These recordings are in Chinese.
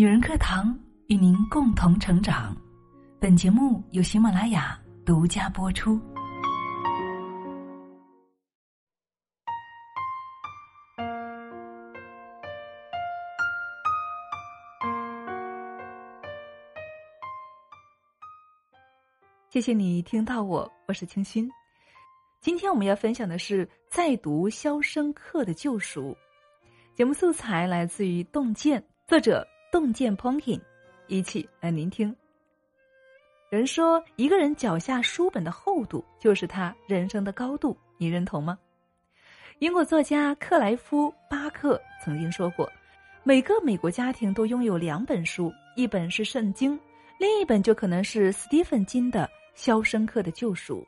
女人课堂与您共同成长。本节目由喜马拉雅独家播出。谢谢你听到我，我是清新。今天我们要分享的是在读《肖申克的救赎》。节目素材来自于《洞见》，作者。洞见 Pumpkin，一起来聆听。人说，一个人脚下书本的厚度就是他人生的高度，你认同吗？英国作家克莱夫·巴克曾经说过，每个美国家庭都拥有两本书，一本是圣经，另一本就可能是斯蒂芬金的《肖申克的救赎》。《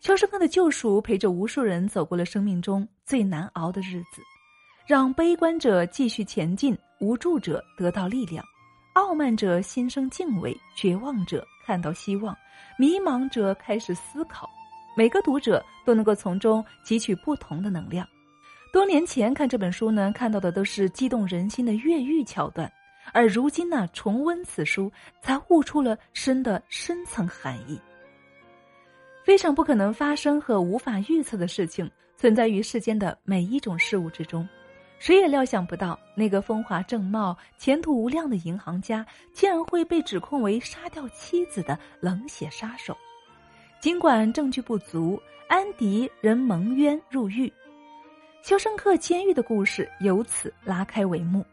肖申克的救赎》陪着无数人走过了生命中最难熬的日子。让悲观者继续前进，无助者得到力量，傲慢者心生敬畏，绝望者看到希望，迷茫者开始思考。每个读者都能够从中汲取不同的能量。多年前看这本书呢，看到的都是激动人心的越狱桥段，而如今呢，重温此书，才悟出了深的深层含义。非常不可能发生和无法预测的事情，存在于世间的每一种事物之中。谁也料想不到，那个风华正茂、前途无量的银行家，竟然会被指控为杀掉妻子的冷血杀手。尽管证据不足，安迪仍蒙冤入狱。肖申克监狱的故事由此拉开帷幕。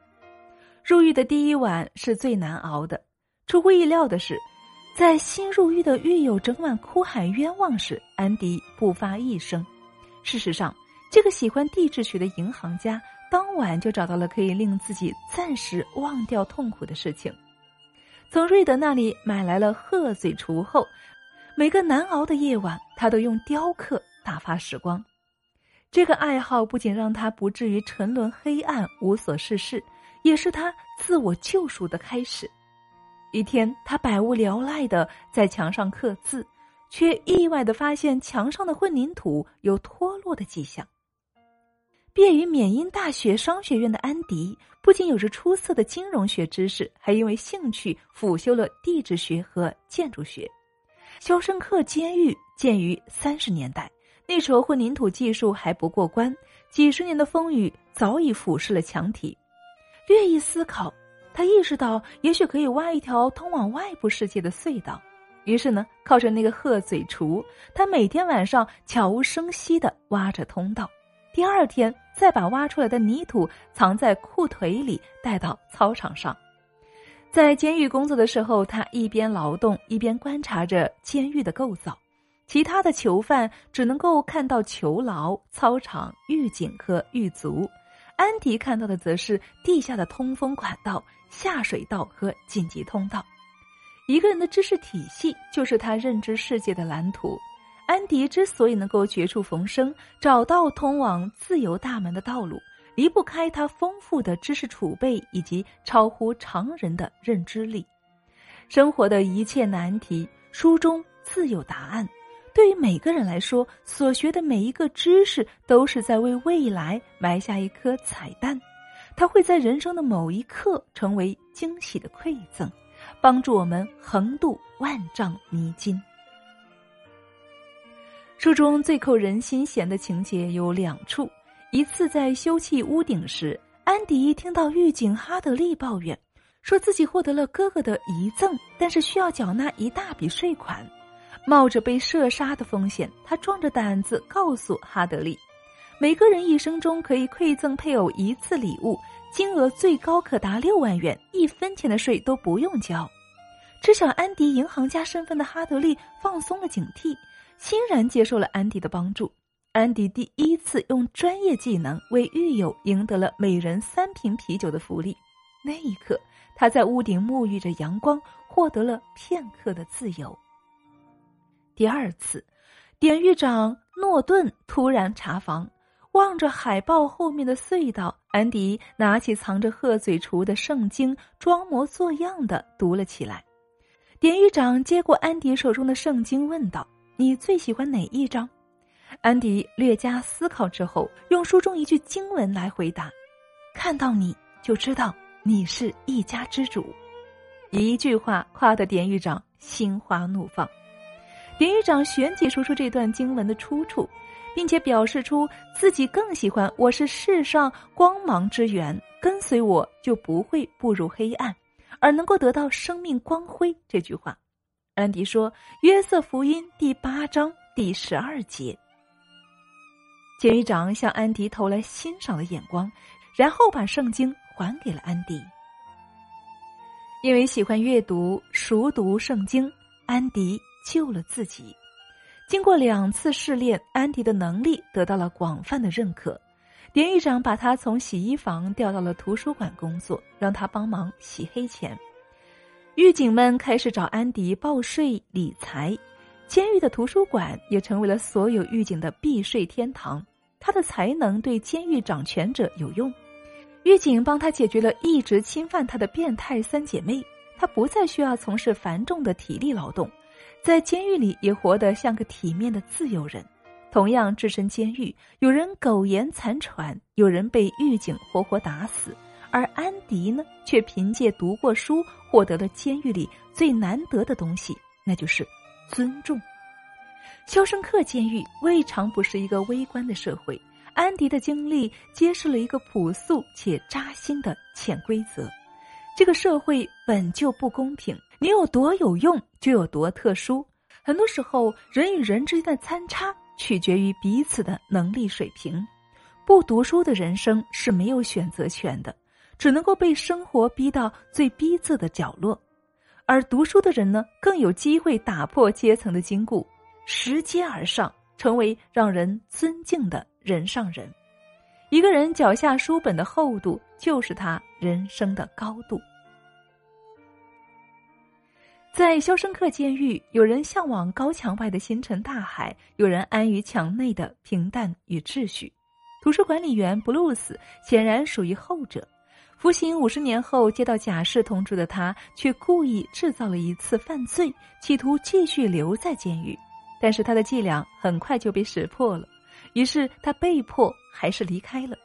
入狱的第一晚是最难熬的。出乎意料的是，在新入狱的狱友整晚哭喊冤枉时，安迪不发一声。事实上，这个喜欢地质学的银行家。当晚就找到了可以令自己暂时忘掉痛苦的事情，从瑞德那里买来了鹤嘴锄后，每个难熬的夜晚，他都用雕刻打发时光。这个爱好不仅让他不至于沉沦黑暗无所事事，也是他自我救赎的开始。一天，他百无聊赖的在墙上刻字，却意外的发现墙上的混凝土有脱落的迹象。毕业于缅因大学商学院的安迪，不仅有着出色的金融学知识，还因为兴趣辅修了地质学和建筑学。肖申克监狱建于三十年代，那时候混凝土技术还不过关，几十年的风雨早已腐蚀了墙体。略一思考，他意识到也许可以挖一条通往外部世界的隧道。于是呢，靠着那个鹤嘴锄，他每天晚上悄无声息地挖着通道。第二天，再把挖出来的泥土藏在裤腿里，带到操场上。在监狱工作的时候，他一边劳动，一边观察着监狱的构造。其他的囚犯只能够看到囚牢、操场、狱警和狱卒，安迪看到的则是地下的通风管道、下水道和紧急通道。一个人的知识体系，就是他认知世界的蓝图。安迪之所以能够绝处逢生，找到通往自由大门的道路，离不开他丰富的知识储备以及超乎常人的认知力。生活的一切难题，书中自有答案。对于每个人来说，所学的每一个知识都是在为未来埋下一颗彩蛋，它会在人生的某一刻成为惊喜的馈赠，帮助我们横渡万丈迷津。书中最扣人心弦的情节有两处：一次在修葺屋顶时，安迪听到狱警哈德利抱怨，说自己获得了哥哥的遗赠，但是需要缴纳一大笔税款，冒着被射杀的风险，他壮着胆子告诉哈德利，每个人一生中可以馈赠配偶一次礼物，金额最高可达六万元，一分钱的税都不用交。知晓安迪银行家身份的哈德利放松了警惕。欣然接受了安迪的帮助，安迪第一次用专业技能为狱友赢得了每人三瓶啤酒的福利。那一刻，他在屋顶沐浴着阳光，获得了片刻的自由。第二次，典狱长诺顿突然查房，望着海报后面的隧道，安迪拿起藏着鹤嘴锄的圣经，装模作样的读了起来。典狱长接过安迪手中的圣经，问道。你最喜欢哪一章？安迪略加思考之后，用书中一句经文来回答：“看到你就知道你是一家之主。一句话夸得典狱长心花怒放。典狱长旋即说出这段经文的出处，并且表示出自己更喜欢“我是世上光芒之源，跟随我就不会步入黑暗，而能够得到生命光辉”这句话。安迪说：“约瑟福音第八章第十二节。”监狱长向安迪投来欣赏的眼光，然后把圣经还给了安迪。因为喜欢阅读、熟读圣经，安迪救了自己。经过两次试炼，安迪的能力得到了广泛的认可。典狱长把他从洗衣房调到了图书馆工作，让他帮忙洗黑钱。狱警们开始找安迪报税理财。监狱的图书馆也成为了所有狱警的避税天堂。他的才能对监狱掌权者有用，狱警帮他解决了一直侵犯他的变态三姐妹。他不再需要从事繁重的体力劳动，在监狱里也活得像个体面的自由人。同样置身监狱，有人苟延残喘，有人被狱警活活打死，而安迪呢，却凭借读过书获得了监狱里最难得的东西，那就是。尊重，肖申克监狱未尝不是一个微观的社会。安迪的经历揭示了一个朴素且扎心的潜规则：这个社会本就不公平，你有多有用就有多特殊。很多时候，人与人之间的参差取决于彼此的能力水平。不读书的人生是没有选择权的，只能够被生活逼到最逼仄的角落。而读书的人呢，更有机会打破阶层的禁锢，拾阶而上，成为让人尊敬的人上人。一个人脚下书本的厚度，就是他人生的高度。在肖申克监狱，有人向往高墙外的星辰大海，有人安于墙内的平淡与秩序。图书管理员布鲁斯显然属于后者。服刑五十年后，接到假释通知的他，却故意制造了一次犯罪，企图继续留在监狱。但是他的伎俩很快就被识破了，于是他被迫还是离开了。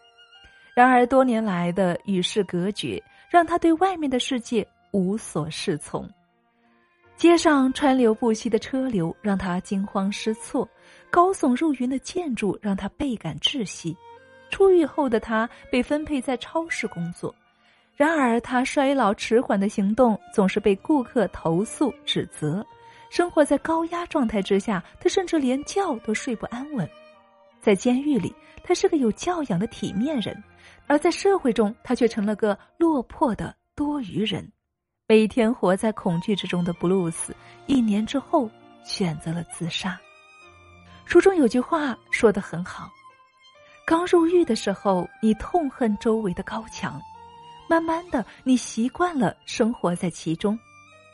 然而多年来的与世隔绝，让他对外面的世界无所适从。街上川流不息的车流让他惊慌失措，高耸入云的建筑让他倍感窒息。出狱后的他被分配在超市工作，然而他衰老迟缓的行动总是被顾客投诉指责。生活在高压状态之下，他甚至连觉都睡不安稳。在监狱里，他是个有教养的体面人；而在社会中，他却成了个落魄的多余人。每天活在恐惧之中的布鲁斯，一年之后选择了自杀。书中有句话说的很好。刚入狱的时候，你痛恨周围的高墙，慢慢的，你习惯了生活在其中，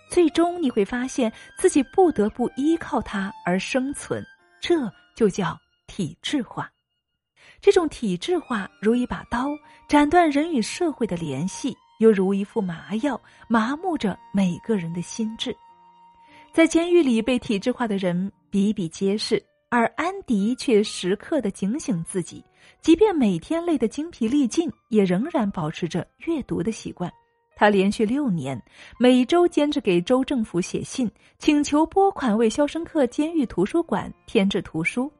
最终你会发现自己不得不依靠它而生存。这就叫体制化。这种体制化如一把刀，斩断人与社会的联系，又如一副麻药，麻木着每个人的心智。在监狱里被体制化的人比比皆是。而安迪却时刻的警醒自己，即便每天累得精疲力尽，也仍然保持着阅读的习惯。他连续六年每周坚持给州政府写信，请求拨款为肖申克监狱图书馆添置图书。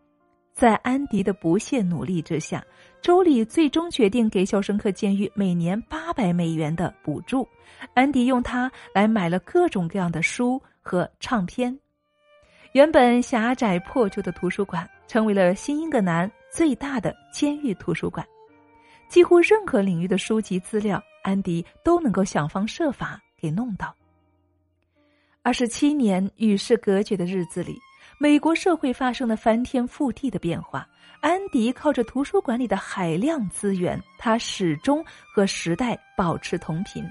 在安迪的不懈努力之下，州里最终决定给肖申克监狱每年八百美元的补助。安迪用它来买了各种各样的书和唱片。原本狭窄破旧的图书馆，成为了新英格兰最大的监狱图书馆。几乎任何领域的书籍资料，安迪都能够想方设法给弄到。二十七年与世隔绝的日子里，美国社会发生了翻天覆地的变化。安迪靠着图书馆里的海量资源，他始终和时代保持同频。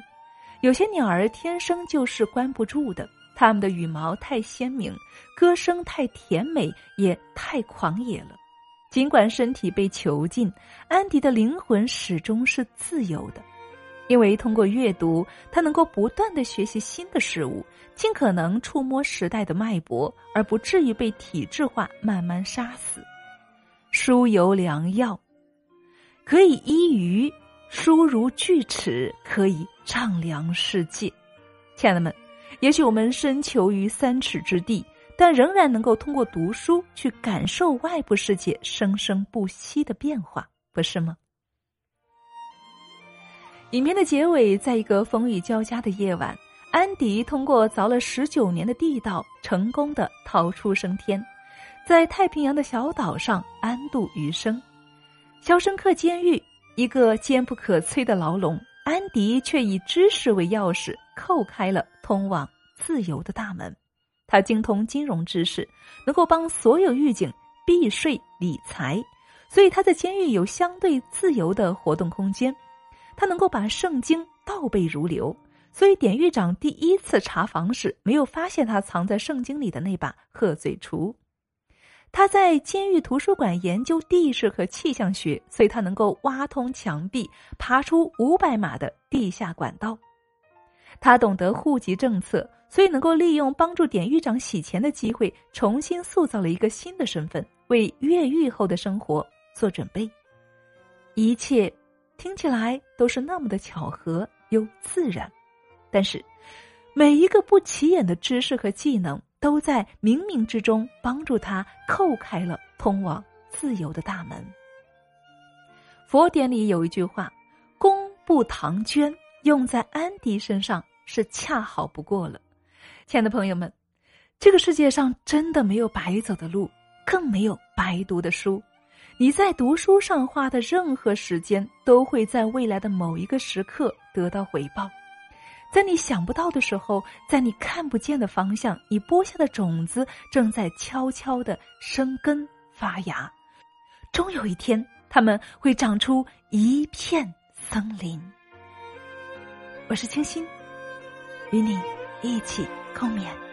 有些鸟儿天生就是关不住的。它们的羽毛太鲜明，歌声太甜美，也太狂野了。尽管身体被囚禁，安迪的灵魂始终是自由的，因为通过阅读，他能够不断的学习新的事物，尽可能触摸时代的脉搏，而不至于被体制化慢慢杀死。书有良药，可以医愚，书如锯齿，可以丈量世界。亲爱的们，也许我们身囚于三尺之地，但仍然能够通过读书去感受外部世界生生不息的变化，不是吗？影片的结尾，在一个风雨交加的夜晚，安迪通过凿了十九年的地道，成功的逃出升天，在太平洋的小岛上安度余生。肖申克监狱，一个坚不可摧的牢笼，安迪却以知识为钥匙，叩开了通往自由的大门。他精通金融知识，能够帮所有狱警避税理财，所以他在监狱有相对自由的活动空间。他能够把圣经倒背如流，所以典狱长第一次查房时没有发现他藏在圣经里的那把鹤嘴锄。他在监狱图书馆研究地势和气象学，所以他能够挖通墙壁，爬出五百码的地下管道。他懂得户籍政策，所以能够利用帮助典狱长洗钱的机会，重新塑造了一个新的身份，为越狱后的生活做准备。一切。听起来都是那么的巧合又自然，但是每一个不起眼的知识和技能，都在冥冥之中帮助他叩开了通往自由的大门。佛典里有一句话：“功不唐捐”，用在安迪身上是恰好不过了。亲爱的朋友们，这个世界上真的没有白走的路，更没有白读的书。你在读书上花的任何时间，都会在未来的某一个时刻得到回报。在你想不到的时候，在你看不见的方向，你播下的种子正在悄悄的生根发芽。终有一天，它们会长出一片森林。我是清新，与你一起共勉。